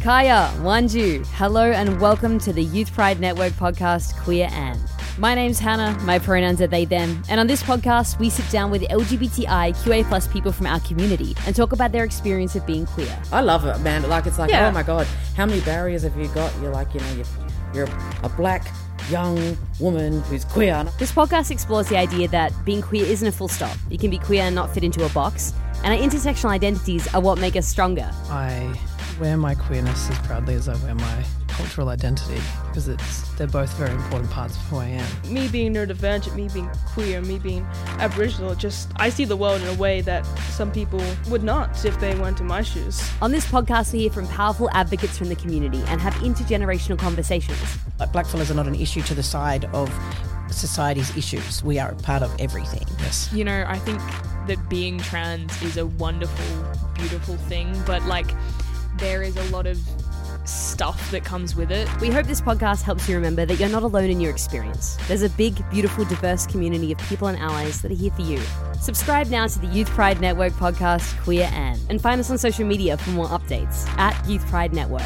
Kaya, Wanjoo, hello and welcome to the Youth Pride Network podcast, Queer and. My name's Hannah, my pronouns are they, them, and on this podcast, we sit down with LGBTI QA plus people from our community and talk about their experience of being queer. I love it, man. Like it's like, Yeah. oh my god, how many barriers have you got? You're like, you know, you're, you're a black young woman who's queer. This podcast explores the idea that being queer isn't a full stop. You can be queer and not fit into a box, and our intersectional identities are what make us stronger. I wear my queerness as proudly as I wear my cultural identity because it's they're both very important parts of who I am. me being neurodivergent, me being queer, me being Aboriginal, just I see the world in a way that some people would not if they weren't in my shoes. On this podcast, we hear from powerful advocates from the community and have intergenerational conversations. Like blackfellas are not an issue to the side of society's issues. We are a part of everything. Yes. you know, I think that being trans is a wonderful, beautiful thing, but like there is a lot of stuff that comes with it. We hope this podcast helps you remember that you're not alone in your experience. There's a big, beautiful, diverse community of people and allies that are here for you. Subscribe now to the Youth Pride Network podcast, Queer Anne, and find us on social media for more updates at Youth Pride Network.